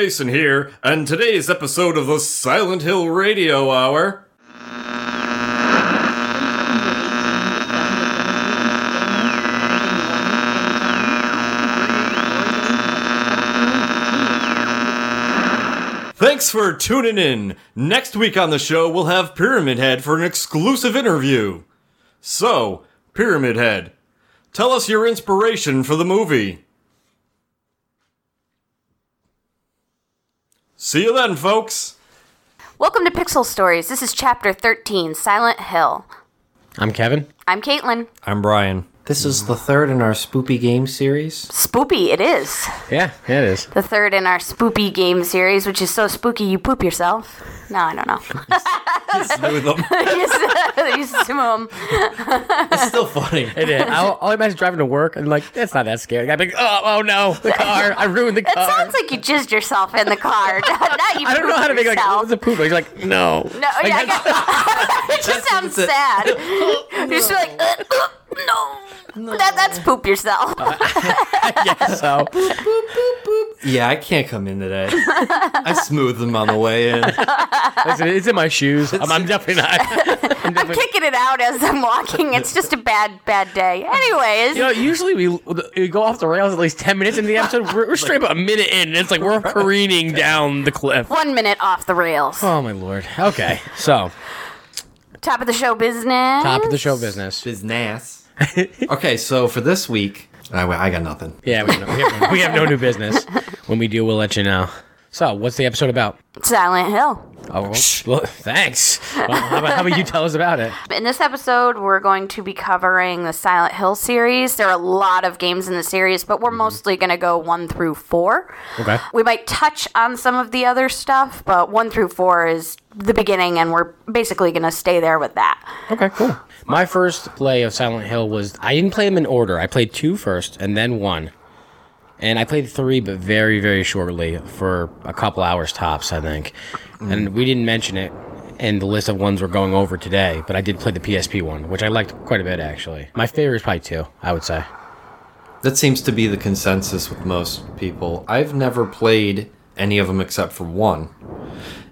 Mason here, and today's episode of the Silent Hill Radio Hour. Thanks for tuning in. Next week on the show, we'll have Pyramid Head for an exclusive interview. So, Pyramid Head, tell us your inspiration for the movie. See you then, folks. Welcome to Pixel Stories. This is Chapter 13 Silent Hill. I'm Kevin. I'm Caitlin. I'm Brian. This is the third in our spoopy game series. Spoopy, it is. Yeah, yeah, it is. The third in our spoopy game series, which is so spooky you poop yourself. No, I don't know. Smooth them. you assume. It's still funny. It is. I'll, I'll imagine driving to work and like, that's not that scary. I'd be like, oh, oh no, the car. I ruined the car. It sounds like you jizzed yourself in the car. not you I don't know how to make like, yourself. what's a poop? He's like, no. No, yeah, I got, it just sounds that's it. sad. You're just like, uh, uh, no. That, that's poop yourself. yeah, so Yeah, I can't come in today. I smooth them on the way in. listen, it's in my shoes. I'm, I'm definitely not. I'm I'm kicking it out as I'm walking. It's just a bad, bad day. Anyways, you know, usually we, we go off the rails at least 10 minutes into the episode. We're, we're straight about a minute in, and it's like we're careening down the cliff. one minute off the rails. Oh, my lord. Okay, so, Top of the show business. top of the show business. Business. Okay, so for this week, I, I got nothing. Yeah, we, have no, we, have, we have no new business. When we do, we'll let you know. So, what's the episode about? Silent Hill. Oh, well, thanks. Well, how, about, how about you tell us about it? In this episode, we're going to be covering the Silent Hill series. There are a lot of games in the series, but we're mm-hmm. mostly going to go one through four. Okay. We might touch on some of the other stuff, but one through four is the beginning, and we're basically going to stay there with that. Okay, cool. My first play of Silent Hill was I didn't play them in order. I played two first and then one. And I played three, but very, very shortly for a couple hours tops, I think. Mm. And we didn't mention it in the list of ones we're going over today, but I did play the PSP one, which I liked quite a bit, actually. My favorite is probably two, I would say. That seems to be the consensus with most people. I've never played any of them except for one.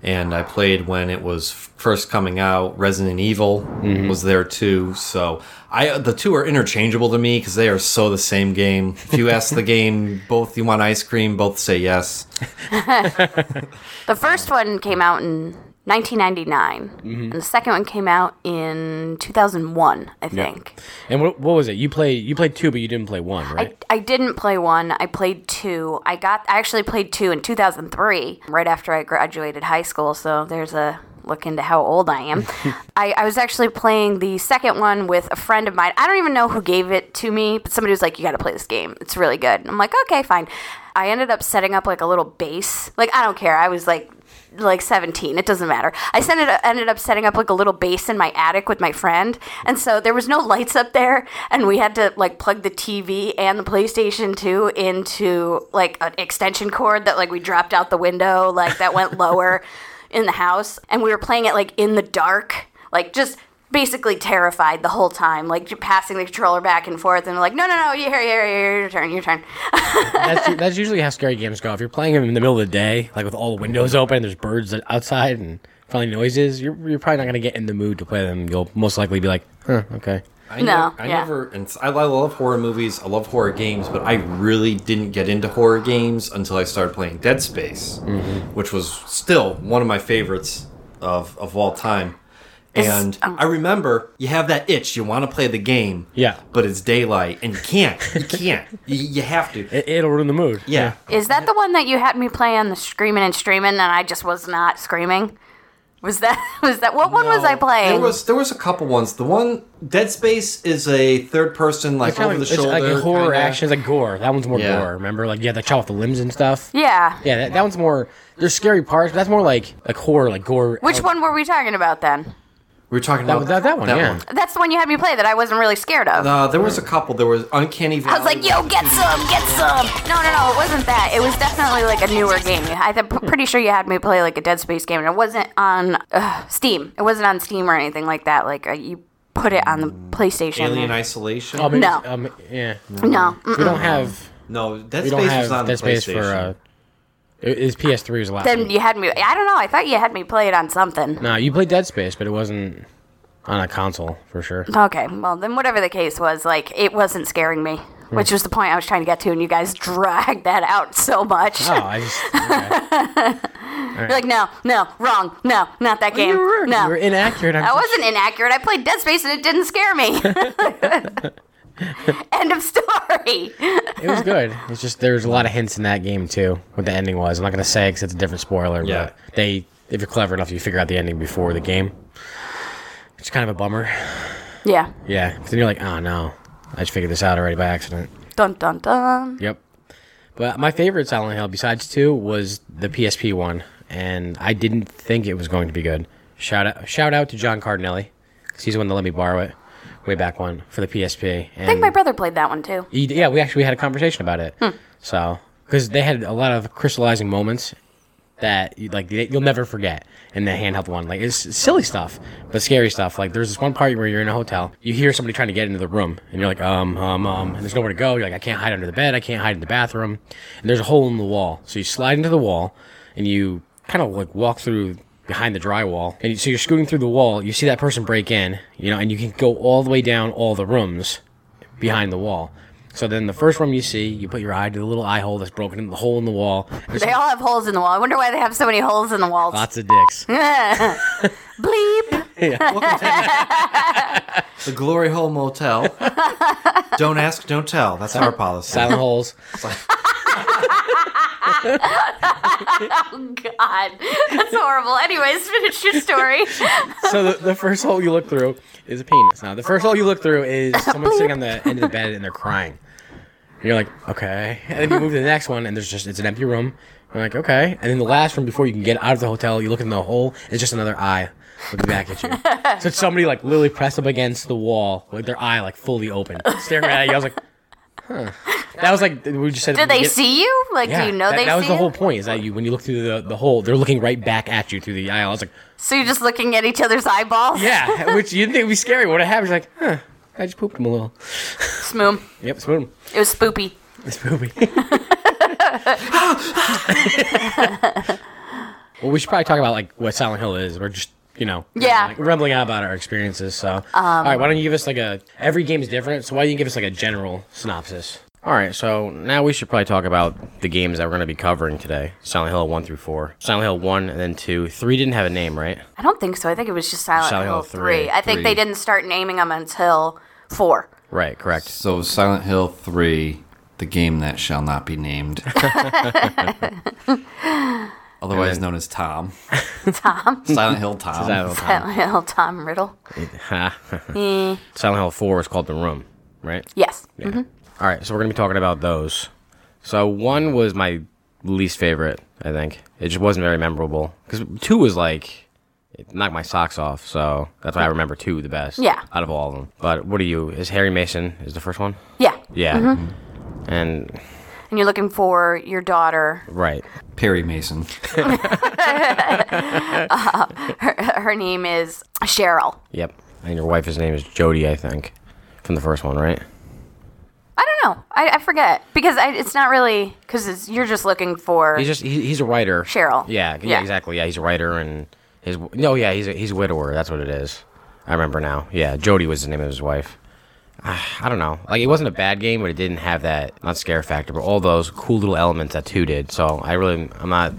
And I played when it was first coming out. Resident Evil mm-hmm. was there too. So I the two are interchangeable to me because they are so the same game. If you ask the game both you want ice cream, both say yes. The first one came out in 1999, mm-hmm. and the second one came out in 2001, I think. Yeah. And what, what was it? You played you played two, but you didn't play one, right? I, I didn't play one. I played two. I got I actually played two in 2003, right after I graduated high school. So there's a look into how old I am. I, I was actually playing the second one with a friend of mine. I don't even know who gave it to me, but somebody was like, "You got to play this game. It's really good." And I'm like, "Okay, fine." I ended up setting up like a little base. Like I don't care. I was like like 17 it doesn't matter. I sent it, ended up setting up like a little base in my attic with my friend and so there was no lights up there and we had to like plug the tv and the playstation 2 into like an extension cord that like we dropped out the window like that went lower in the house and we were playing it like in the dark like just basically terrified the whole time like passing the controller back and forth and like no no no here here here your turn your turn that's, that's usually how scary games go. If you're playing them in the middle of the day, like with all the windows open, and there's birds outside and funny noises, you're, you're probably not going to get in the mood to play them. You'll most likely be like, huh, okay. I No, never, I yeah. never, and I, I love horror movies. I love horror games, but I really didn't get into horror games until I started playing Dead Space, mm-hmm. which was still one of my favorites of of all time. And um, I remember you have that itch. You want to play the game, Yeah. but it's daylight, and you can't. You can't. you, you have to. It, it'll ruin the mood. Yeah. Is that the one that you had me play on the screaming and streaming, and I just was not screaming? Was that was that what one was I playing? There was there was a couple ones. The one Dead Space is a third person, like It's kinda over the like, it's shoulder, like a horror kinda. action. It's like gore. That one's more Yeah. gore. Remember, like yeah, they chop off the limbs and stuff. yeah. Yeah, that, that one's more. There's scary parts, but that's more like like horror, like gore. Which one were we talking about then? We were talking That, about that, that one, yeah. That's the one you had me play that I wasn't really scared of. Uh, there was a couple. There was Uncanny Valley. I was like, "Yo, get some, get some!" No, no, no, it wasn't that. It was definitely like a newer game. I th- pretty sure you had me play like a Dead Space game, and it wasn't on uh, Steam. It wasn't on Steam or anything like that. Like uh, you put it on the PlayStation. Alien Isolation. Oh, maybe, No. Um, yeah. no, We don't have. no, Dead Space was on Dead the Space for. PlayStation. Uh, It- His PS3 was a lot. Then you had me. I don't know. I thought you had me play it on something. no, you played Dead Space, but it wasn't on a console for sure. Okay, well then, whatever the case was, like it wasn't scaring me, Hmm. which was the point I was trying to get to, and you guys dragged that out so much. Oh, I just okay. You're like, no, no, wrong, no, not that game. you were no, you were inaccurate. I'm I wasn't inaccurate. I played Dead Space and it didn't scare me. End of story. It was good. It's just there's a lot of hints in that game too. What the ending was. I'm not gonna say because it's a different spoiler. Yeah. But they, if you're clever enough, you figure out the ending before the game. It's kind of a bummer. Yeah. Yeah. then you're like, oh no, I just figured this out already by accident. Dun dun dun. Yep. But my favorite Silent Hill, besides two, was the PSP one, and I didn't think it was going to be good. Shout out, shout out to John Cardinelli, because he's the one that let me borrow it way back when for the PSP. And I think my brother played that one too. he- yeah, we actually had a conversation about it. So, because they had a lot of crystallizing moments that you, like you'll never forget in the handheld one. Like it's silly stuff, but scary stuff. Like there's this one part where you're in a hotel, you hear somebody trying to get into the room, and you're like, um, um, um, and there's nowhere to go. You're like, I can't hide under the bed, I can't hide in the bathroom, and there's a hole in the wall. So you slide into the wall, and you kind of like walk through behind the drywall, and so you're scooting through the wall. You see that person break in, you know, and you can go all the way down all the rooms behind the wall. So then the first room you see, you put your eye to the little eye hole that's broken in the hole in the wall. There's They all have holes in the wall. I wonder why they have so many holes in the walls. lots of dicks. Bleep. The Glory Hole Motel. don't ask, don't tell. That's our policy. Silent holes. Oh God, that's horrible. Anyways, finish your story. So the, the first hole you look through is a penis. Now the first hole you look through is someone sitting on the end of the bed and they're crying. And you're like, okay. And then you move to the next one and there's just it's an empty room. You're like, okay. And then the last room before you can get out of the hotel, you look in the hole, it's just another eye looking back at you. so it's somebody like literally pressed up against the wall with their eye like fully open, staring right at you. I was like, huh. That was like we just said. Did they see you? Like, Yeah, do you know that, they that was the you? whole point. Is that you when you look through the the hole, they're looking right back at you through the eye. I was like, So you're just looking at each other's eyeballs? yeah, which you didn't think would be scary. What happened? You're like, huh, I just pooped him a little. Smoom. Yep, spoon him. It was spoopy. It's poopy. well, we should probably talk about like what Silent Hill is. We're just you know Yeah. like, rambling out about our experiences. So all right, why don't you give us like a every game is different. So why don't you give us like a general synopsis? All right, so now we should probably talk about the games that we're going to be covering today. Silent Hill 1 through 4. Silent Hill 1 and then 2. 3 didn't have a name, right? I don't think so. I think it was just Silent, Silent Hill Hill 3. three. I think Three. they didn't start naming them until 4. Right, correct. So Silent Hill 3, the game that shall not be named. Otherwise known as Tom. Tom. Silent Hill Tom. Silent Hill, Silent Hill Tom Riddle. Eh. Silent Hill 4 is called The Room, right? Yes. Yeah. Mm-hmm. All right, so we're gonna be talking about those. So one was my least favorite. I think it just wasn't very memorable because two was like it knocked my socks off. So that's why I remember two the best. Yeah. Out of all of them. But what are you? Is Harry Mason is the first one? Yeah. Yeah. Mm-hmm. And And you're looking for your daughter. right. Perry Mason. Uh, her, her name is Cheryl. Yep. And your wife's name is Jody, I think, from the first one, right? I don't know. I, I forget because I, it's not really because you're just looking for. He's just he, he's a writer. Cheryl. Yeah, yeah, Yeah. exactly. Yeah, he's a writer and his no, yeah, he's a, he's a widower. That's what it is. I remember now. Yeah, Jody was the name of his wife. Ah, I don't know. Like it wasn't a bad game, but it didn't have that not scare factor, but all those cool little elements that two did. So I really, I'm not.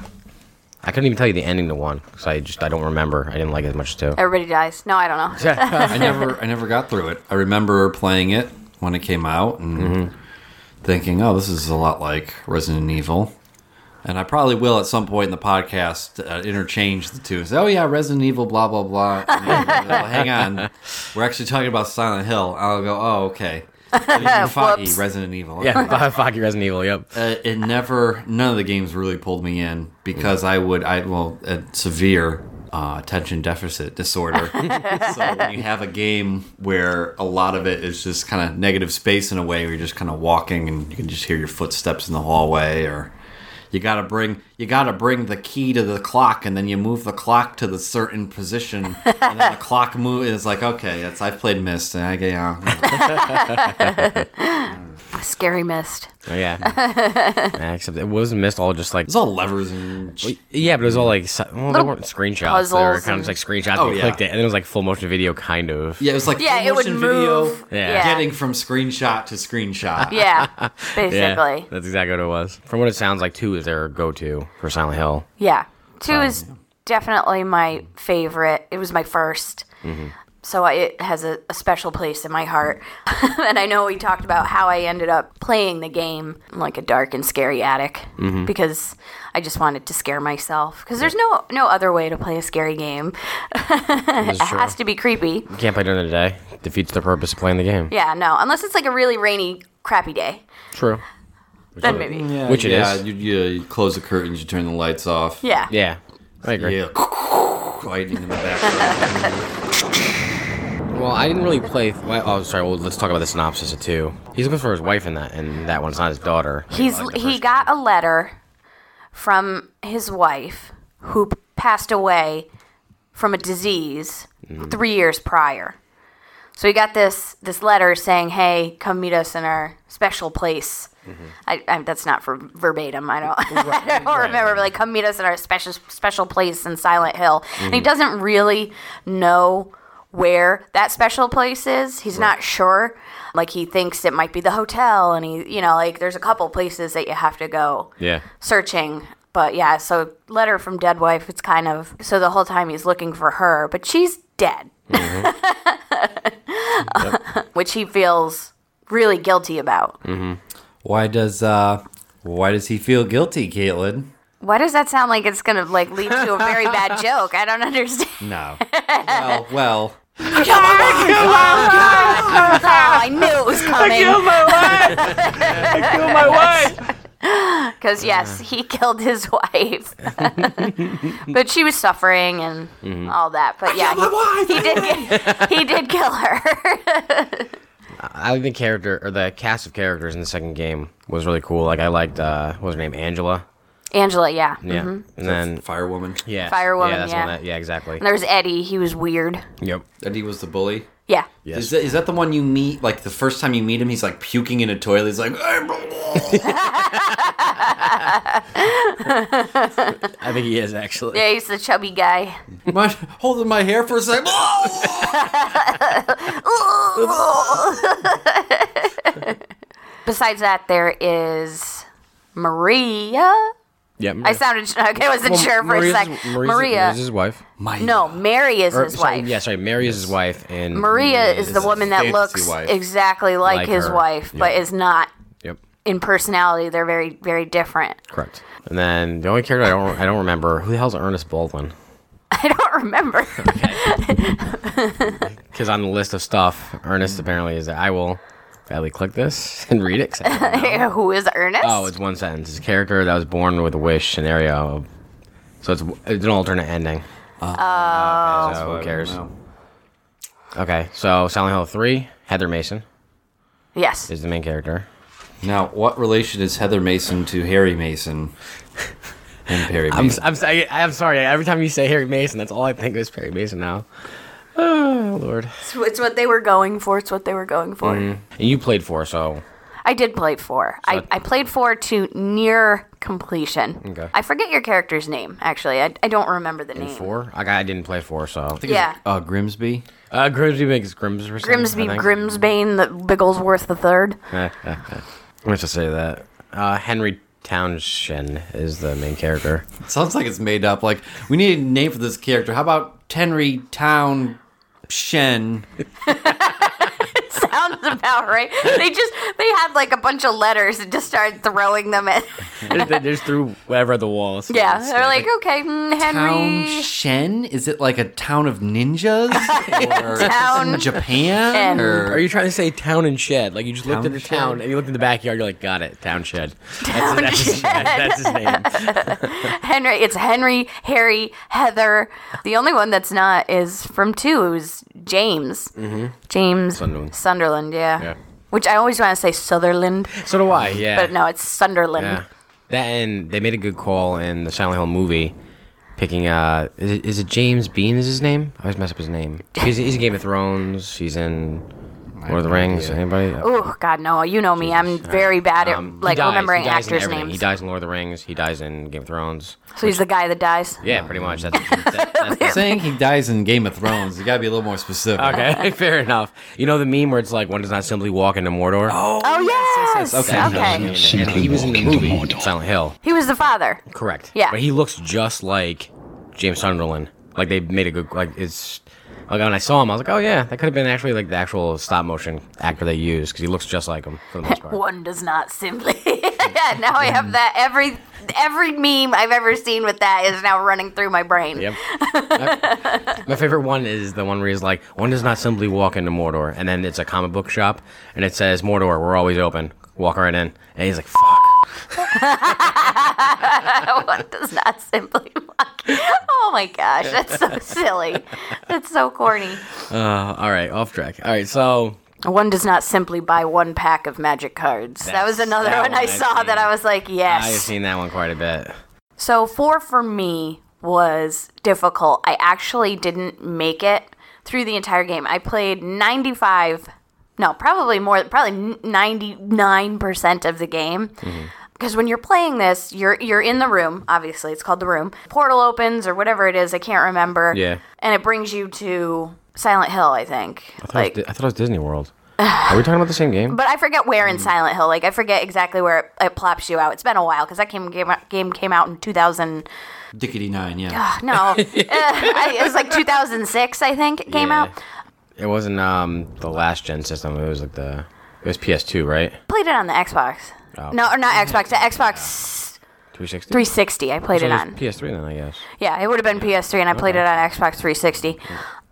I couldn't even tell you the ending to one because I just I don't remember. I didn't like it as much as two. Everybody dies. No, I don't know. I never I never got through it. I remember playing it when it came out and thinking, "Oh, this is a lot like Resident Evil." And I probably will at some point in the podcast uh, interchange the two. Say, "Oh yeah, Resident Evil, blah blah blah." And well, hang on, we're actually talking about Silent Hill. I'll go, "Oh, okay." Foggy, Resident Evil. Yeah, Foggy Resident Evil. Yep. uh, it never none of the games really pulled me in because I would I well a severe uh, attention deficit disorder. so when you have a game where a lot of it is just kind of negative space in a way, where you're just kind of walking and you can just hear your footsteps in the hallway, or you gotta bring you gotta bring the key to the clock and then you move the clock to the certain position and then the clock move. It's like okay, that's I've played Myst and I get yeah. Scary mist. Oh, yeah. yeah. Except it wasn't mist, all just like It's all levers and. sh- yeah, but it was all like si- well, they weren't screenshots. They were puzzles kind of just like screenshots. Oh, we yeah. clicked it, and then it was like full motion video, kind of. Yeah, it was like Yeah, full it would motion move. video. Yeah. Getting from screenshot to screenshot. Yeah, Yeah, basically. that's exactly what it was. From what it sounds like, two is their go-to for Silent Hill. Yeah. Two um, is definitely my favorite. It was my 1st So I- it has a, a special place in my heart. and I know we talked about how I ended up playing the game in like a dark and scary attic mm-hmm. because I just wanted to scare myself. Because there's no no other way to play a scary game. It true. has to be creepy. You can't play during the day. Defeats the purpose of playing the game. Yeah, no, unless it's like a really rainy, crappy day. True. Then maybe. Yeah. Yeah, Which it yeah, is. You, you, you close the curtains, you turn the lights off. Yeah, Yeah. I agree. Yeah. Lightning in the background. Well, I didn't really play. Well, oh, sorry. Well, let's talk about the synopsis of two. He's looking for his wife in that, and that one's not his daughter. He's Like he got a letter from his wife who passed away from a disease Mm-hmm. three years prior. So he got this this letter saying, "Hey, come meet us in our special place." Mm-hmm. I, I, that's not for verbatim. I don't, I don't remember. But like, come meet us in our special special place in Silent Hill. And Mm-hmm. he doesn't really know where that special place is. He's not sure. Like he thinks it might be the hotel, and he, you know, like there's a couple places that you have to go Yeah. searching. But yeah, so letter from dead wife. It's kind of so the whole time he's looking for her, but she's dead, which he feels really guilty about. Why does uh why does he feel guilty, Caitlin? Why does that sound like it's gonna like lead to a very bad joke? I don't understand. No. well, well. Oh, I knew it was coming. Kill my wife. I killed my wife. Because yes, he killed his wife, but she was suffering and all that. But yeah, he, he did. He did kill her. I like the character or the cast of characters in the second game was really cool. Like I liked uh, what was her name, Angela. Angela, yeah. Yeah, mm-hmm. and then Firewoman. yeah, Firewoman, Yeah, that's yeah. one that, yeah, exactly. And there's Eddie. He was weird. Yep. Eddie was the bully. Yeah. Yes. Is that, is that the one you meet? Like the first time you meet him, he's like puking in a toilet. He's like, I think he is actually. Yeah, he's the chubby guy. my, holding my hair for a second. Besides that, there is Maria. Yep. I sounded okay. I wasn't sure for a sec. Maria's, Maria. Maria's his wife. no, Mary is Or, his sorry, wife. Yeah, sorry. Mary is his wife, and Maria is the woman that looks wife. exactly like, Like his her. wife, but is not Yep. in personality. They're very, very different. Correct. And then the only character I don't I don't remember who the hell's Ernest Baldwin? I don't remember. Because on the list of stuff, Ernest apparently is that I will gladly click this and read it. 'cause I don't know. Who is Ernest? oh, it's one sentence. It's a character that was born with a wish scenario. So it's it's an alternate ending. Uh, oh. So who cares? Okay, so Silent Hill 3, Heather Mason yes. is the main character. Now, what relation is Heather Mason to Harry Mason and Perry I'm, Mason? I'm, I'm sorry. Every time you say Harry Mason, that's all I think is Perry Mason now. Oh, Lord. It's, it's what they were going for. It's what they were going for. And you played four, so I did play four. I, I played four to near completion. Okay. I forget your character's name, actually. I, I don't remember the name. four. I, I didn't play four, so Yeah. Uh, Grimsby. uh, Grimsby makes Grimsby. Grimsby Grimsbane, the Bigglesworth the third. I'm going to say that. Uh, Henry Townshend is the main character. Sounds like it's made up. Like we need a name for this character. How about Henry Town Shen? Sounds about right. They just they had like a bunch of letters and just started throwing them in. they just threw whatever the walls. so Yeah, they're like, okay, mm, Town Henry. Shen? Is it like a town of ninjas? or Town in Japan? Shen. Or Are you trying to say town and shed? Like you just looked at the Town town shed? and you looked in the backyard, you're like, got it, town shed. Town that's, his, shed. that's his name. Henry. It's Henry, Harry, Heather. The only one that's not is from two. It was James. James Sunderland. Sunderland. Yeah. Yeah. Which I always want to say Sutherland, So do I, yeah. but no, it's Sunderland. Yeah. That and they made a good call in the Silent Hill movie, picking uh, is it, is it James Bean? Is his name? I always mess up his name. He's, he's in Game of Thrones. He's in Lord of the Rings. Anybody? Oh God, no! You know me. I'm very bad at Um, he like dies. remembering he dies in actors' everything. names. He dies in Lord of the Rings. He dies in Game of Thrones. so he's the guy that dies. Yeah, pretty much. That's, that, that's Saying he dies in Game of Thrones, you gotta be a little more specific. okay. Fair enough. You know the meme where it's like one does not simply walk into Mordor. Oh, Oh yes. yes, okay. Okay. and he was in the movie Silent Hill. He was the father. Correct. Yeah. But he looks just like James Sunderland. Like they made a good like it's. Like when I saw him, I was like, "Oh yeah, that could have been actually like the actual stop motion actor they used because he looks just like him for the most part." One does not simply. yeah, now I have mm. that every every meme I've ever seen with that is now running through my brain. Yep. my, my favorite one is the one where he's like, "One does not simply walk into Mordor," and then it's a comic book shop, and it says, "Mordor, we're always open. Walk right in." And he's like, "Fuck." One does not simply walk. Oh my gosh, that's so silly. That's so corny. Uh, all right, off track. All right, so One does not simply buy one pack of magic cards. that was another that one I I've saw that. I was like, yes. I've seen that one quite a bit. So four for me was difficult. I actually didn't make it through the entire game. I played 95, no, probably more, probably 99% of the game. Mm-hmm. Because when you're playing this, you're you're in the room. Obviously, it's called the room. Portal opens or whatever it is. I can't remember. Yeah. And it brings you to Silent Hill. I think. I thought, like, it was, Di- I thought it was Disney World. Are we talking about the same game? but I forget where in Silent Hill. Like I forget exactly where it, it plops you out. It's been a while because that game, game game came out in 2000. Dickety nine, yeah. No, uh, I, it was like 2006. I think it came Yeah. out. It wasn't um the last gen system. It was like the it was PS2, right? Played it on the Xbox. Oh. No, or not Xbox. The Xbox 360. 360. I played So it on. PS3 then, I guess. Yeah, it would have been PS3, and I played it on Xbox 360.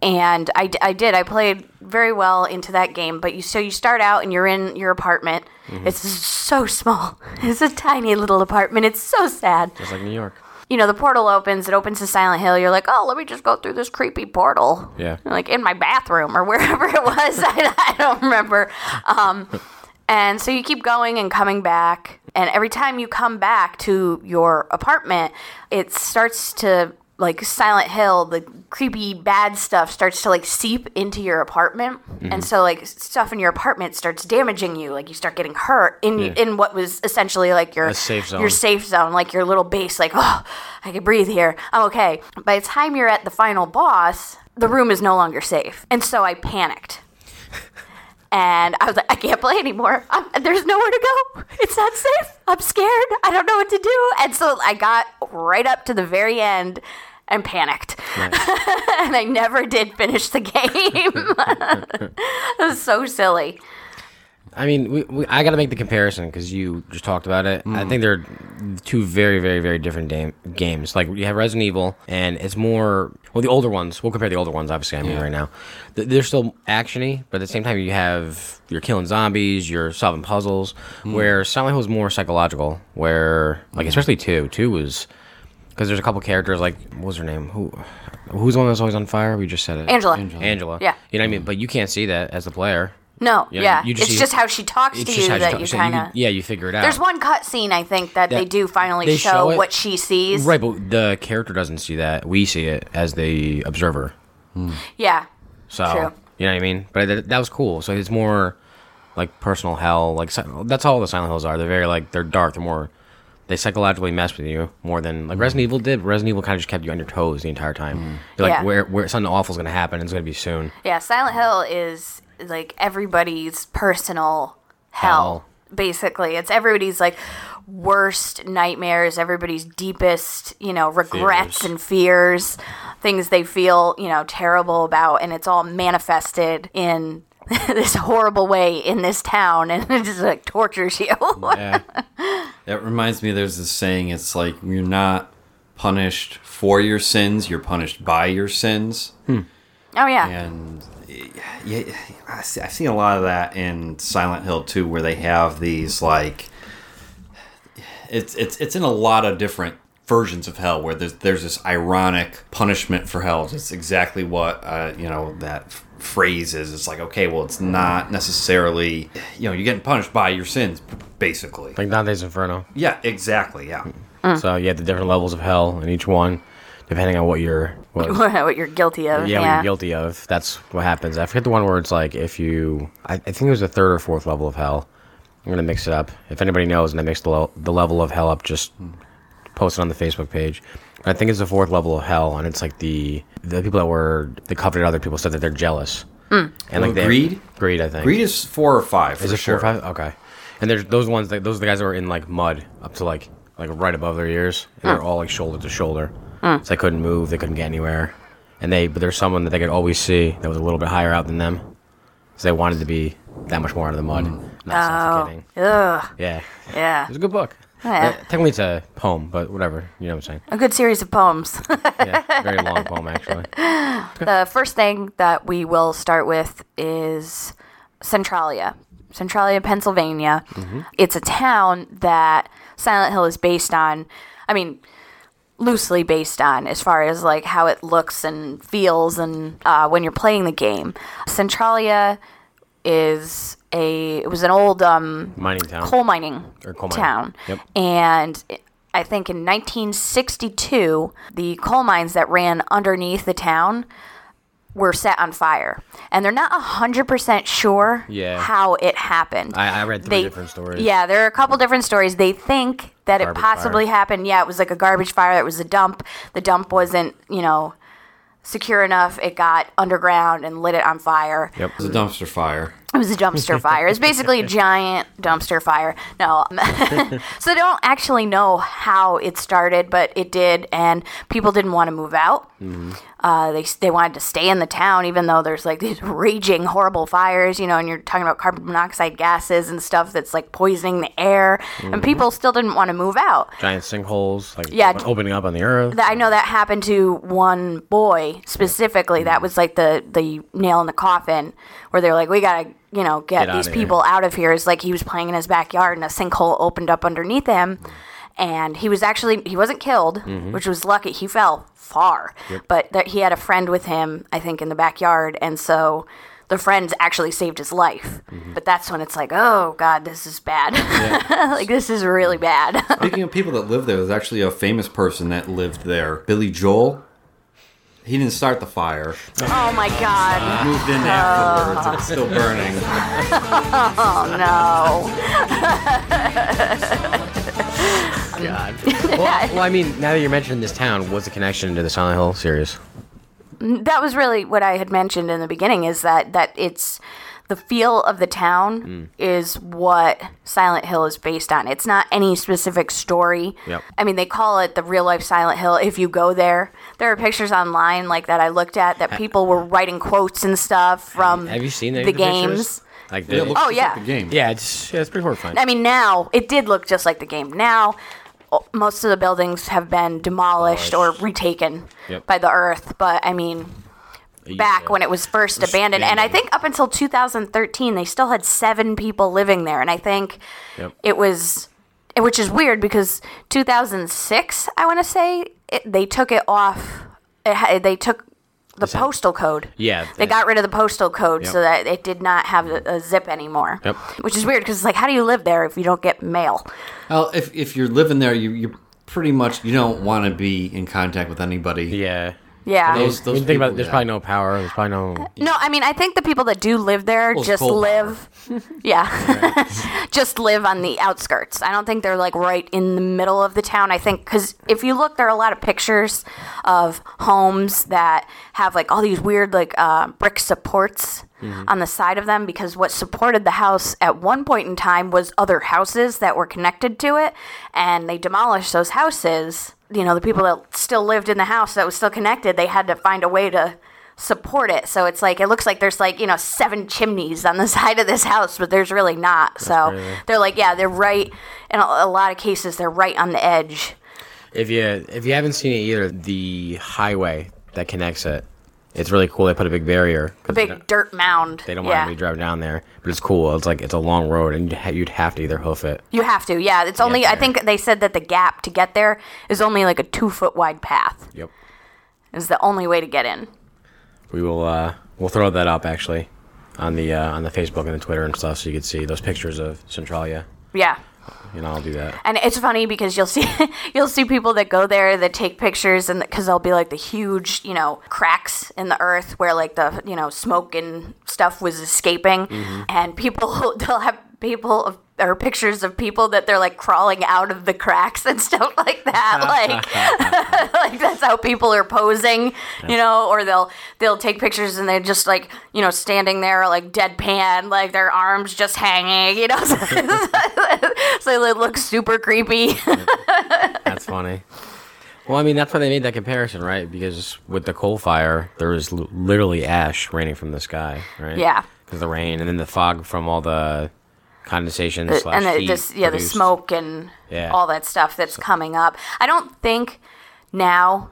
And I, I did. I played very well into that game. But you so you start out and you're in your apartment. Mm-hmm. It's so small. It's a tiny little apartment. It's so sad. Just like New York. You know, the portal opens. It opens to Silent Hill. You're like, oh, let me just go through this creepy portal. Yeah. Like in my bathroom or wherever it was. I, I don't remember. Um, and so you keep going and coming back. And every time you come back to your apartment, it starts to like Silent Hill, the creepy bad stuff starts to like seep into your apartment. Mm-hmm. And so like stuff in your apartment starts damaging you. Like you start getting hurt in in what was essentially like your safe zone. your safe zone, like your little base, like, oh, I can breathe here. I'm okay. By the time you're at the final boss, the room is no longer safe. And so I panicked. And I was like, I can't play anymore. I'm, there's nowhere to go. It's not safe. I'm scared. I don't know what to do. And so I got right up to the very end and panicked. and I never did finish the game. it was so silly. I mean, we, we, I got to make the comparison because you just talked about it. I mm. think they're two very, very, very different dam- games. Like you have Resident Evil, and it's more well the older ones. We'll compare the older ones, obviously. I mean, right now, Th- they're still actiony, but at the same time, you have you're killing zombies, you're solving puzzles. Mm. Where Silent Hill is more psychological. Where like mm. especially two, two was because there's a couple characters like what was her name? Who who's the one that's always on fire? We just said it. Angela. Angela. Yeah. You know what I mean? But you can't see that as the player. No, Yeah, yeah. you just it's just how she talks to you that talk- you so kind of. yeah, you figure it out. There's one cut scene I think that they do finally they show, show what she sees. Right, but the character doesn't see that. We see it as the observer. Hmm. Yeah. So True. you know what I mean. But that, that was cool. So it's more like personal hell. Like that's all the Silent Hills are. They're very like they're dark. They're more they psychologically mess with you more than like Resident hmm. Evil did. Resident Evil kind of just kept you on your toes the entire time. Hmm. You're like Yeah. where where something awful's gonna happen. It's gonna be soon. Yeah. Silent Hill is like everybody's personal hell. Hell. Basically, it's everybody's like worst nightmares, everybody's deepest, you know, regrets Fears. and fears, things they feel, you know, terrible about, and it's all manifested in this horrible way in this town, and it just like tortures you. Yeah. That reminds me, there's this saying, it's like, you're not punished for your sins, you're punished by your sins. Hmm. oh yeah. And yeah, I see- I've seen a lot of that in Silent Hill too, where they have these like it's it's it's in a lot of different versions of hell where there's there's this ironic punishment for hell. It's exactly what uh, you know that f- phrase is. It's like okay, well, it's not necessarily you know you're getting punished by your sins, basically. like Dante's Inferno. Yeah, exactly. Yeah. Mm. So you have the different levels of hell in each one. Depending on what you're what, what you're guilty of. yeah, Yeah. what you're guilty of. That's what happens. I forget the one where it's like if you. I, I think it was the third or fourth level of hell. I'm gonna mix it up. If anybody knows and I mix the, lo- the level of hell up, just post it on the Facebook page. I think it's the fourth level of hell, and it's like the the people that were the coveted other people said that they're jealous. Hmm. And like they- greed? greed, I think. Greed is four or five. Is for it four or sure. five? Okay. And there's those ones that those are the guys that were in like mud up to like like right above their ears, and they're hmm. all like shoulder to shoulder. So they couldn't move, they couldn't get anywhere, and they but there's someone that they could always see that was a little bit higher out than them, so they wanted to be that much more out of the mud, not suffocating. Ugh. Yeah, Yeah. it's a good book. Oh, yeah. Uh, technically, it's a poem, but whatever. You know what I'm saying? A good series of poems. Yeah, very long poem actually. the first thing that we will start with is Centralia. Centralia, Pennsylvania. It's a town that Silent Hill is based on. I mean, loosely based on as far as like how it looks and feels and uh, when you're playing the game. Centralia is a it was an old um, Mining town. coal mining Or coal mining. town. Yep. And I think in 1962, the coal mines that ran underneath the town were set on fire. And they're not 100% sure Yeah. how it happened. I, I read three different stories. Yeah, there are a couple different stories. They think that Garbage it possibly fire. happened. Yeah, it was like a garbage fire. It was a dump. The dump wasn't, you know, secure enough. It got underground and lit it on fire. Yep. it was a dumpster fire. It was a dumpster fire. It's basically a giant dumpster fire. No, so they don't actually know how it started, but it did, and people didn't want to move out. Mm-hmm. Uh, they they wanted to stay in the town, even though there's like these raging, horrible fires, you know, and you're talking about carbon monoxide gases and stuff that's like poisoning the air, and mm-hmm. people still didn't want to move out. Giant sinkholes, like Yeah. opening up on the earth. I know that happened to one boy specifically. That mm-hmm. was like the the nail in the coffin, where they're like, we gotta, you know, get, Get these outta here. people out of here. It's like he was playing in his backyard and a sinkhole opened up underneath him, and he was actually he wasn't killed, Mm-hmm. which was lucky. He fell far, but that he had a friend with him, I think, in the backyard, and so. The friends actually saved his life, Mm-hmm. but that's when it's like, oh god, this is bad. like this is really bad. Speaking of people that live there, there's actually a famous person that lived there. Billy Joel. He didn't start the fire. oh my god, He moved in afterwards, and it's still burning. Oh no. God. well, well, I mean, now that you're mentioning this town, what's the connection to the Silent Hill series? that was really what I had mentioned in the beginning is that that it's the feel of the town Mm. is what Silent Hill is based on. It's not any specific story. Yep. I mean, they call it the real life Silent Hill. If you go there, there are pictures online like that I looked at that people were writing quotes and stuff from Have you seen any the of the pictures? games. Like, Yeah, it the, looks Oh, just yeah. like the game. yeah, it's yeah, it's pretty horrifying. I mean, now it did look just like the game. Now, most of the buildings have been demolished or retaken Yep. by the earth. But I mean, back when it was first abandoned. And I think up until 2013, they still had seven people living there. And I think Yep. it was, which is weird because 2006, I want to say, it, they took it off. It, they took the postal code. Yeah, They they- got rid of the postal code so that it did not have a, a zip anymore. Yep. Which is weird because it's like, how do you live there if you don't get mail? Well, if, if you're living there, you you pretty much you don't want to be in contact with anybody. yeah. Yeah. Those I those mean, think about it, there's yeah. probably no power. There's probably no. No, I mean, I think the people that do live there Well, just coal live, yeah, just live on the outskirts. I don't think they're like right in the middle of the town. I think because if you look, there are a lot of pictures of homes that have like all these weird like uh, brick supports on the side of them because what supported the house at one point in time was other houses that were connected to it, and they demolished those houses. You know, the people that still lived in the house that was still connected, they had to find a way to support it. So it's like it looks like there's like you know seven chimneys on the side of this house, but there's really not. so crazy. they're like yeah, they're right. In a, a lot of cases, they're right on the edge. If you if you haven't seen it either, the highway that connects it, it's really cool. They put a big barrier, A big dirt mound. They don't yeah. want to be driving down there, but it's cool. It's like it's a long road, and you'd have to either hoof it. You have to, yeah. It's only I think they said that the gap to get there is only like a two foot wide path. Yep. Is the only way to get in. We will uh we'll throw that up actually on the uh, on the Facebook and the Twitter and stuff, so you can see those pictures of Centralia. Yeah. You know, I'll do that. And it's funny because you'll see you'll see people that go there that take pictures and because there'll be like the huge you know cracks in the earth where like the you know smoke and stuff was escaping, mm-hmm. and people they'll have people of or pictures of people that they're like crawling out of the cracks and stuff like that like like that's how people are posing you know or they'll they'll take pictures and they're just like you know standing there like deadpan like their arms just hanging you know so they look super creepy That's funny. Well, I mean, that's why they made that comparison, right? Because with the coal fire, there was l- literally ash raining from the sky, right? Yeah. Because the rain, and then the fog from all the condensation slash and the, yeah the smoke and Yeah. all that stuff that's coming up. I don't think now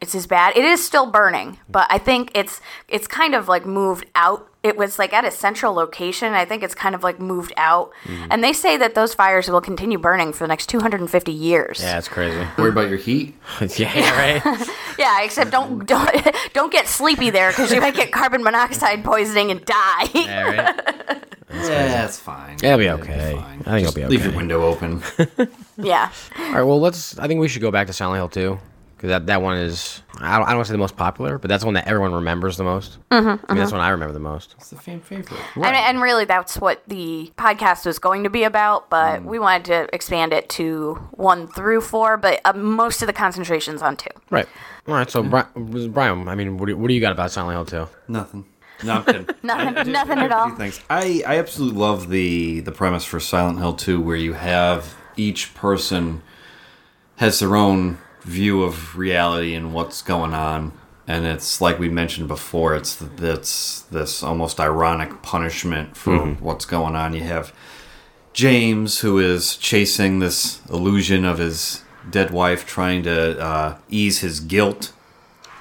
it's as bad. It is still burning but i think it's it's kind of like moved out it was like at a central location i think it's kind of like moved out Mm-hmm. and they say that those fires will continue burning for the next 250 years Yeah, it's crazy. Worry about your heat. yeah, right. yeah except don't don't don't get sleepy there because you might get carbon monoxide poisoning and die yeah, right. yeah, it's fine. It'll be okay. fine. I think Just it'll be okay. Leave your okay. window open. yeah All right. Well, let's. I think we should go back to Silent Hill 2 because that, that one is. I don't, I don't want to say the most popular, but that's one that everyone remembers the most. Mm-hmm, I mean, that's one I remember the most. it's the fan favorite. And, and really, that's what the podcast was going to be about, but we wanted to expand it to one through four, but uh, most of the concentration's on two. Right. All right. So, Bri- Brian, I mean, what do, what do you got about Silent Hill 2? Nothing. No, I'm kidding. Nothing, nothing at all. Thanks. I, I absolutely love the the premise for Silent Hill 2 where you have each person has their own view of reality and what's going on. And it's like we mentioned before it's it's this almost ironic punishment for what's going on. You have James who is chasing this illusion of his dead wife trying to uh, ease his guilt.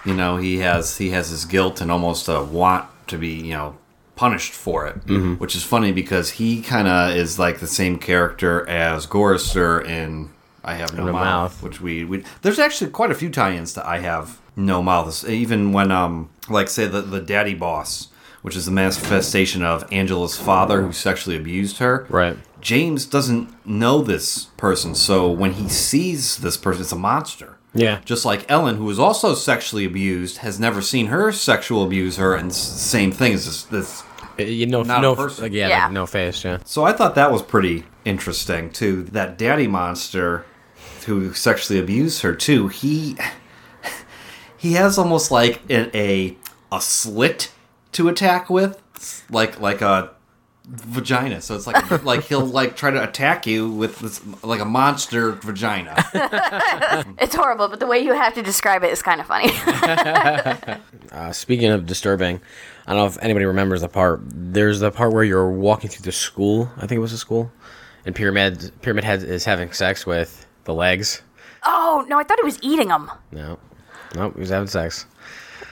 You know he has he has his guilt and almost a want to be you know punished for it which is funny because he kind of is like the same character as Gorrister in I have no No mouth, Mouth. which we, we there's actually quite a few tie-ins to I have no mouth even when um like say the the daddy boss which is the manifestation of Angela's father who sexually abused her Right. James doesn't know this person, so when he sees this person, it's a monster. Yeah. Just like Ellen, who was also sexually abused, has never seen her sexual abuser, and s- same thing is this, this. Uh, You know, Not a no, person. like, yeah, Yeah. Like, no face. Yeah. So I thought that was pretty interesting too. That daddy monster who sexually abused her too. He he has almost like a a, a slit to attack with, like like a vagina. So it's like like he'll like try to attack you with this like a monster vagina. It's horrible, but the way you have to describe it is kind of funny. Uh, speaking of disturbing, I don't know if anybody remembers the part. There's the part where you're walking through the school. I think it was a school, and Pyramid Pyramid Head is having sex with the legs. oh, no, I thought he was eating them. No, no, he was having sex.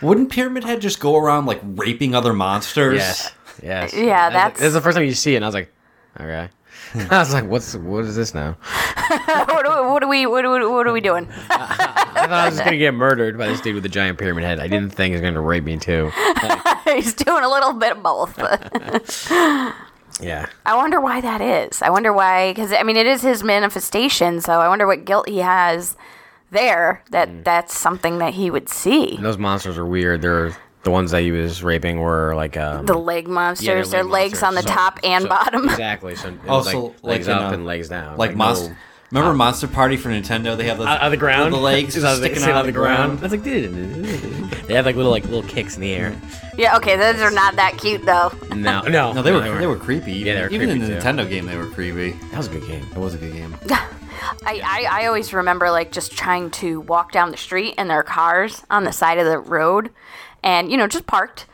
Wouldn't Pyramid Head just go around like raping other monsters? Yes, yes. Yeah, That's that's- this is the first time you see it, and I was like, okay. I was like, what's what is this now? what, are, what are we what are, we- what are we doing? I thought I was just gonna get murdered by this dude with the giant pyramid head. I didn't think he was gonna rape me too. He's doing a little bit of both. Yeah. I wonder why that is. I wonder why, because I mean, it is his manifestation. So I wonder what guilt he has there that Mm. that's something that he would see. Those monsters are weird. They're the ones that he was raping were like um, The leg monsters, yeah, they're their leg legs on the. So- top and so- bottom. Exactly. So it Oh, was, so like, like legs in, up and legs down. Like, no- monster. Remember Monster Party for Nintendo? They have those out of the ground. The legs It's out of the- sticking sit out on the ground. That's like dude. They have like little like little kicks in the air. Yeah, okay, those are not that cute though. No, no, No, they were they were creepy. Even, Yeah, they were even in creepy, the too. Nintendo game, they were creepy. That was a good game. It was a good game. I, I, I always remember like just trying to walk down the street and there are cars on the side of the road and you know just parked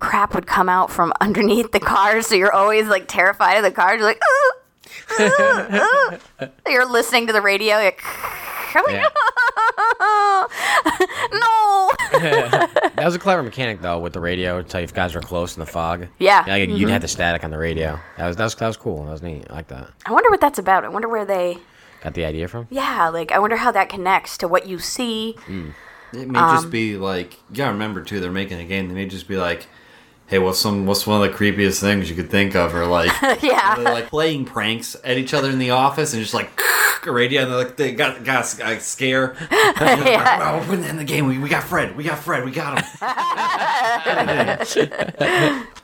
crap would come out from underneath the cars so you're always like terrified of the cars you're like "Ah, ah, ah." you're listening to the radio you're like, Yeah. no That was a clever mechanic though with the radio to tell you if guys were close in the fog. Yeah. like, you'd have the static on the radio. That was that was that was cool. That was neat. I like that. i wonder what that's about i wonder where they Got the idea from? yeah like i wonder how that connects to what you see It may Um, just be like you gotta remember too. They're making a game. They may just be like, hey, what's some what's one of the creepiest things you could think of, or like Yeah. like playing pranks at each other in the office and just like a radio and they're like they got got a scare. Yeah. Oh, we're in the game. We, we got Fred. We got Fred. We got him.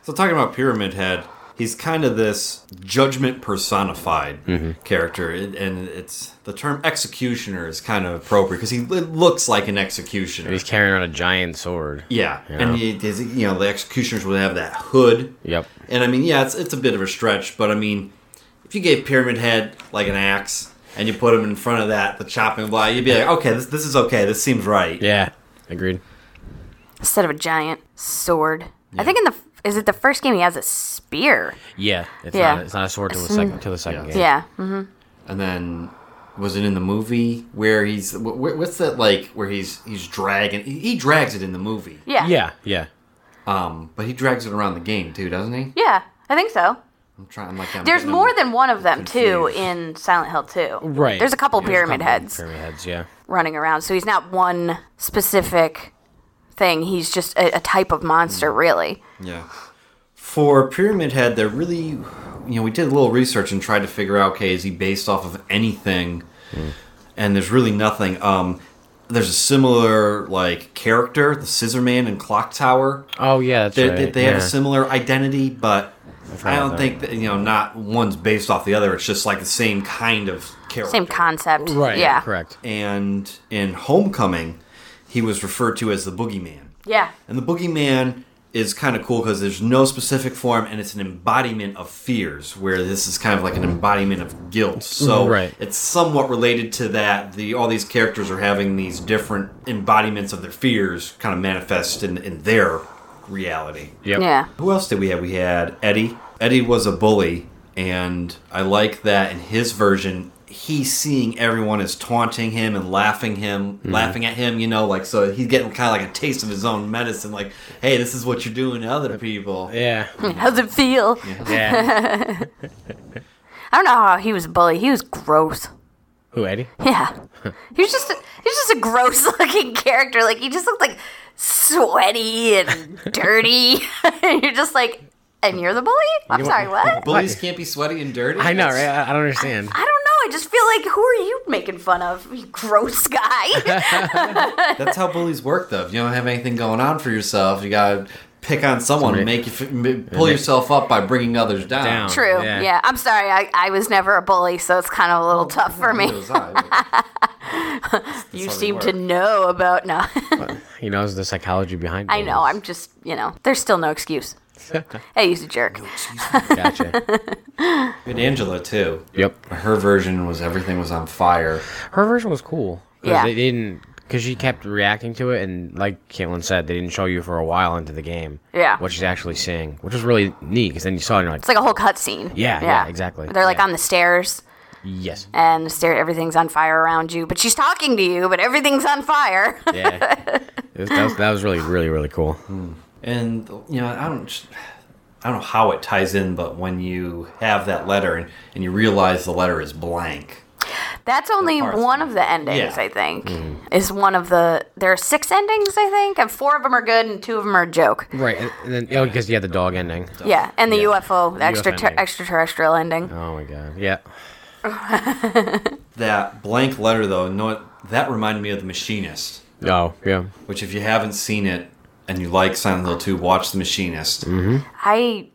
so talking about Pyramid Head, he's kind of this judgment personified mm-hmm. character, and and it's the term executioner is kind of appropriate because he looks like an executioner. He's carrying on a giant sword. Yeah, Yeah. and he, you know the executioners would have that hood. Yep. And I mean, yeah, it's it's a bit of a stretch, but I mean, if you gave Pyramid Head like an axe and you put him in front of that the chopping block, you'd be like, okay, this this is okay. This seems right. Yeah. Agreed. Instead of a giant sword. I think in the is it the first game he has a spear? Yeah. It's Yeah. not. It's not a sword till the second. Till the second Yeah. game. Yeah. hmm And then was it in the movie where he's wh- wh- what's that like where he's he's dragging he, he drags it in the movie. Yeah. Yeah. Yeah. Um, but he drags it around the game too, doesn't he? Yeah. I think so. I'm trying. I'm like, I'm There's more him- than one of them too in Silent Hill 2. Right. There's a couple There's a pyramid couple heads Pyramid heads. Yeah. running around, so he's not one specific thing. He's just a, a type of monster, Mm. really. Yeah. For Pyramid Head, they're really, you know, we did a little research and tried to figure out, okay, is he based off of anything? And there's really nothing. Um, there's a similar like character, the Scissor Man and Clock Tower. Oh yeah. That's They, right. they, they have a similar identity, but I don't that. think that you know, not one's based off the other. It's just like the same kind of character. Same concept. Right. Yeah. Correct. And in Homecoming, he was referred to as the Boogeyman. Yeah. And the boogeyman is kind of cool because there's no specific form and it's an embodiment of fears, where this is kind of like an embodiment of guilt. Mm-hmm. So Right. it's somewhat related to that. The all these characters are having these different embodiments of their fears kind of manifest in, in their reality. Yep. Yeah. Who else did we have? We had Eddie. Eddie was a bully, and I like that in his version. He's seeing everyone is taunting him and laughing him, mm-hmm. laughing at him. You know, like so he's getting kind of like a taste of his own medicine. Like, hey, this is what you're doing to other people. Yeah. How's it feel? Yeah. I don't know how he was a bully. He was gross. Who Eddie? Yeah. He was just a, he was just a gross looking character. Like he just looked like sweaty and dirty. and you're just like, and you're the bully? I'm You sorry, what? Bullies can't be sweaty and dirty. I know, right? I I don't understand. I don't know. I just feel like who are you making fun of? You gross guy. That's how bullies work, though. If you don't have anything going on for yourself, you gotta pick on someone and make you f- m- pull yourself up by bringing others down. Down. True. Yeah. Yeah. I'm sorry. I, I was never a bully, so it's kind of a little tough for me. Neither was I, but You seem to know about no. He knows the psychology behind. It. I know. I'm just you know. There's still no excuse. Hey, he's a jerk. gotcha. We had Angela too. Yep. Her version was everything was on fire. Her version was cool. 'cause Yeah. They didn't because she kept reacting to it, and like Caitlin said, they didn't show you for a while into the game. Yeah. What she's actually seeing, which was really neat, because then you saw it and you're like, It's like a whole cutscene. Yeah, yeah, exactly. They're like Yeah. on the stairs, yes. and the stair everything's on fire around you, but she's talking to you, but everything's on fire. Yeah. It was, that, was, that was really, really, really cool. Hmm. And you know, I don't, I don't know how it ties in, but when you have that letter and, and you realize the letter is blank, That's only one of the endings, Yeah. I think. Hmm. Is one of the there are six endings, I think, and four of them are good, and two of them are a joke. Right, and, and then oh, because you had the dog ending. Yeah, and the Yeah. UFO, the The extra UFO ending. extraterrestrial ending. Oh my god. Yeah. that blank letter though, know what, that reminded me of the Machinist. Oh yeah. Which, if you haven't seen it and you like Silent Hill 2, watch the Machinist. I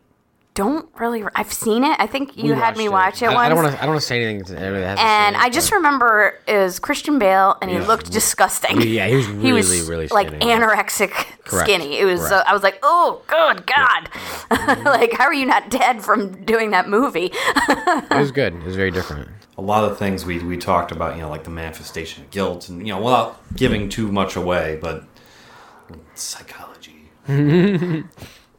don't really. I've seen it. I think you had me watch it I, once. I don't want to. I don't want to say anything. To anybody that and seen it, I just remember it was Christian Bale, and he Yeah. looked disgusting. Yeah, he was he was really, really like skinny. anorexic Correct, skinny. It was. Uh. I was like, oh, good God! like, how are you not dead from doing that movie? it was good. It was very different. A lot of things we, we talked about, you know, like the manifestation of guilt, and, you know, without giving too much away, but psychology.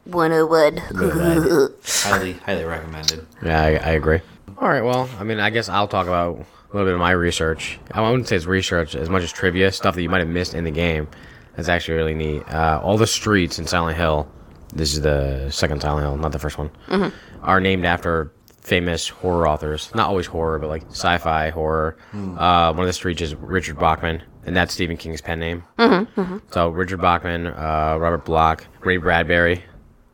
One oh one. highly, highly recommended. Yeah, I, I agree. All right. Well, I mean, I guess I'll talk about a little bit of my research. I wouldn't say it's research as much as trivia stuff that you might have missed in the game. That's actually really neat. Uh, all the streets in Silent Hill. This is the second Silent Hill, not the first one. Are named after famous horror authors. Not always horror, but like sci-fi horror. Uh, one of the streets is Richard Bachman, and that's Stephen King's pen name. So Richard Bachman, uh, Robert Bloch, Ray Bradbury.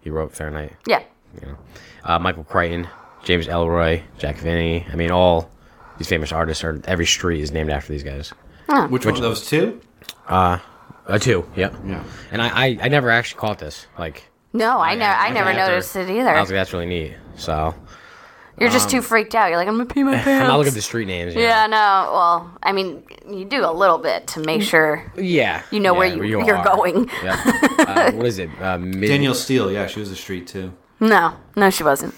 He wrote Fahrenheit. Yeah. You know, uh, Michael Crichton, James Ellroy, Jack Finney. I mean, all these famous artists are. Every street is named after these guys. Which one of those two? Uh, two. Yep. Yeah. And I, I, I never actually caught this. Like, No, I, never, I okay, never after- noticed it I either. was like, that's really neat. So You're just too freaked out. You're like, I'm gonna pee my pants. I'm not looking at the street names. you Yeah, know. no. Well, I mean, you do a little bit to make sure. Yeah. You know where yeah, you- you're are. going. Yep. Uh, what is it? Uh, mid- Danielle Steel, yeah, she was a street too. No, no, she wasn't.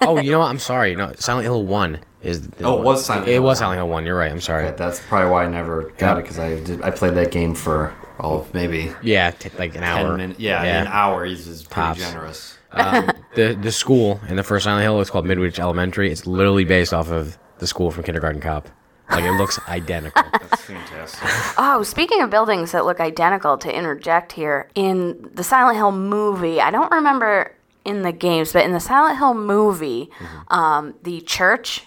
Oh, you know what? I'm sorry. No, Silent Hill One is. The Oh, it was Silent It Hill was 1. Silent Hill One. You're right. I'm sorry. That's probably why I never got it because I did. I played that game for all of maybe Yeah, t- like an hour. ten minutes. Yeah, an hour is, is pretty Tops. generous. Um, the the school in the first Silent Hill is called Midwich Elementary. It's literally based off of the school from Kindergarten Cop. Like it looks identical. That's fantastic. Oh, speaking of buildings that look identical, to interject here, in the Silent Hill movie, I don't remember in the games, but in the Silent Hill movie, Mm-hmm. um, the church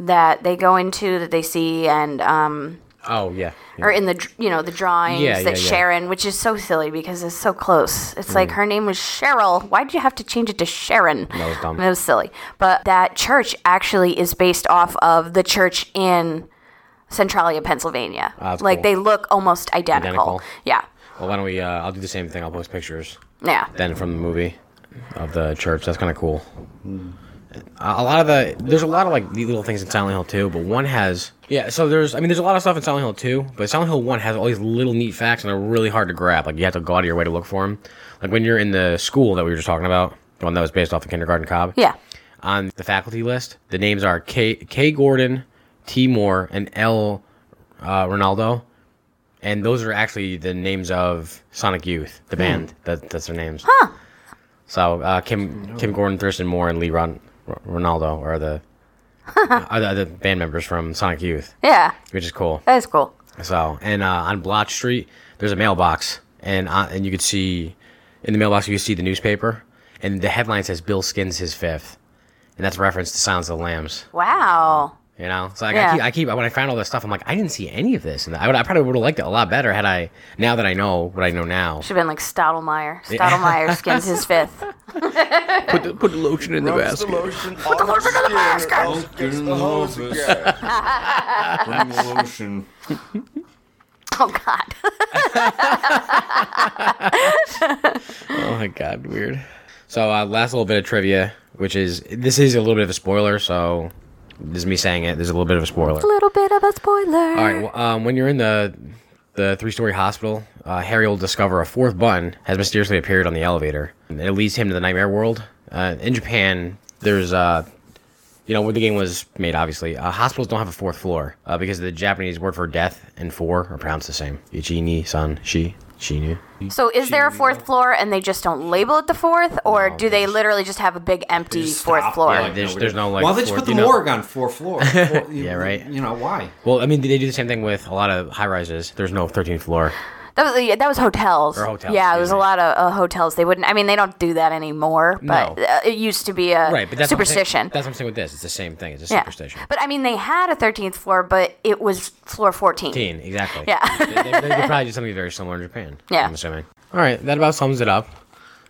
that they go into that they see and um, oh yeah. or in the you know the drawings Yeah, that yeah, yeah. Sharon, which is so silly because it's so close. It's like her name was Cheryl. Why'd you have to change it to Sharon? That was dumb. It was silly. But that church actually is based off of the church in Centralia, Pennsylvania. Ah, that's like cool. they look almost identical. Identical. Yeah. Well, why don't we? Uh, I'll do the same thing. I'll post pictures Yeah. then from the movie of the church. That's kind of cool. A a lot of the there's a lot of like neat little things in Silent Hill 2, but one has yeah. So there's I mean there's a lot of stuff in Silent Hill 2, but Silent Hill 1 has all these little neat facts and they're really hard to grab. Like you have to go out of your way to look for them. Like when you're in the school that we were just talking about, the one that was based off the Kindergarten Cop. Yeah. On the faculty list, the names are K K Gordon, T Moore, and L uh, Ranaldo. And those are actually the names of Sonic Youth, the band. That, that's their names. Huh. So uh, Kim Kim Gordon, Thurston Moore, and Lee Ron, Ranaldo are the are the, band members from Sonic Youth, Yeah. which is cool. That is cool. So and uh, on Bloch Street, there's a mailbox, and uh, and you could see in the mailbox you can see the newspaper, and the headline says Bill skins his fifth, and that's a reference to Silence of the Lambs. Wow. You know, so like Yeah. I, keep, I keep when I found all this stuff, I'm like, I didn't see any of this, and I, would, I probably would have liked it a lot better had I now that I know what I know now. Should have been like Stottlemyre. Stottlemyre skins his fifth. Put the, put the lotion in the basket. Put the lotion in the basket. Get in the office. Bring the lotion. Oh God. Oh my god, weird. So uh, last little bit of trivia, which is this is a little bit of a spoiler, so this is me saying it. There's a little bit of a spoiler. A little bit of a spoiler. All right. Well, um, when you're in the the three story hospital, uh, Harry will discover a fourth button has mysteriously appeared on the elevator. It leads him to the nightmare world. Uh, in Japan, there's uh, you know, where the game was made, obviously, uh, hospitals don't have a fourth floor uh, because the Japanese word for death and four are pronounced the same. Ichi, ni, san, shi, shinu. So is there a fourth floor and they just don't label it the fourth, or do they literally just have a big empty Just fourth stop. floor? Yeah, There's- no, we there's no, like, Why don't they just fourth- put the you know- morgue on four floors? Four- Yeah, right. You know why? Well, I mean, they do the same thing with a lot of high rises. There's no 13th floor. That was yeah, that was hotels. Or hotels, Yeah, it excuse was a lot of uh, hotels. They wouldn't. I mean, they don't do that anymore. But No. uh, it used to be a Right, but that's what superstition. That's what I'm saying with this. It's the same thing. It's a yeah. superstition. But I mean, they had a thirteenth floor, but it was floor fourteen. 15, exactly. Yeah. they, they, they could probably do something very similar in Japan. Yeah. I'm assuming. All right, that about sums it up.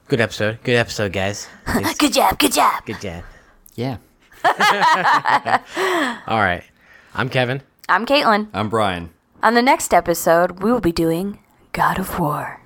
Good episode. Good episode, guys. good job. Good job. Good job. Yeah. All right. I'm Kevin. I'm Caitlin. I'm Brian. On the next episode, we will be doing God of War.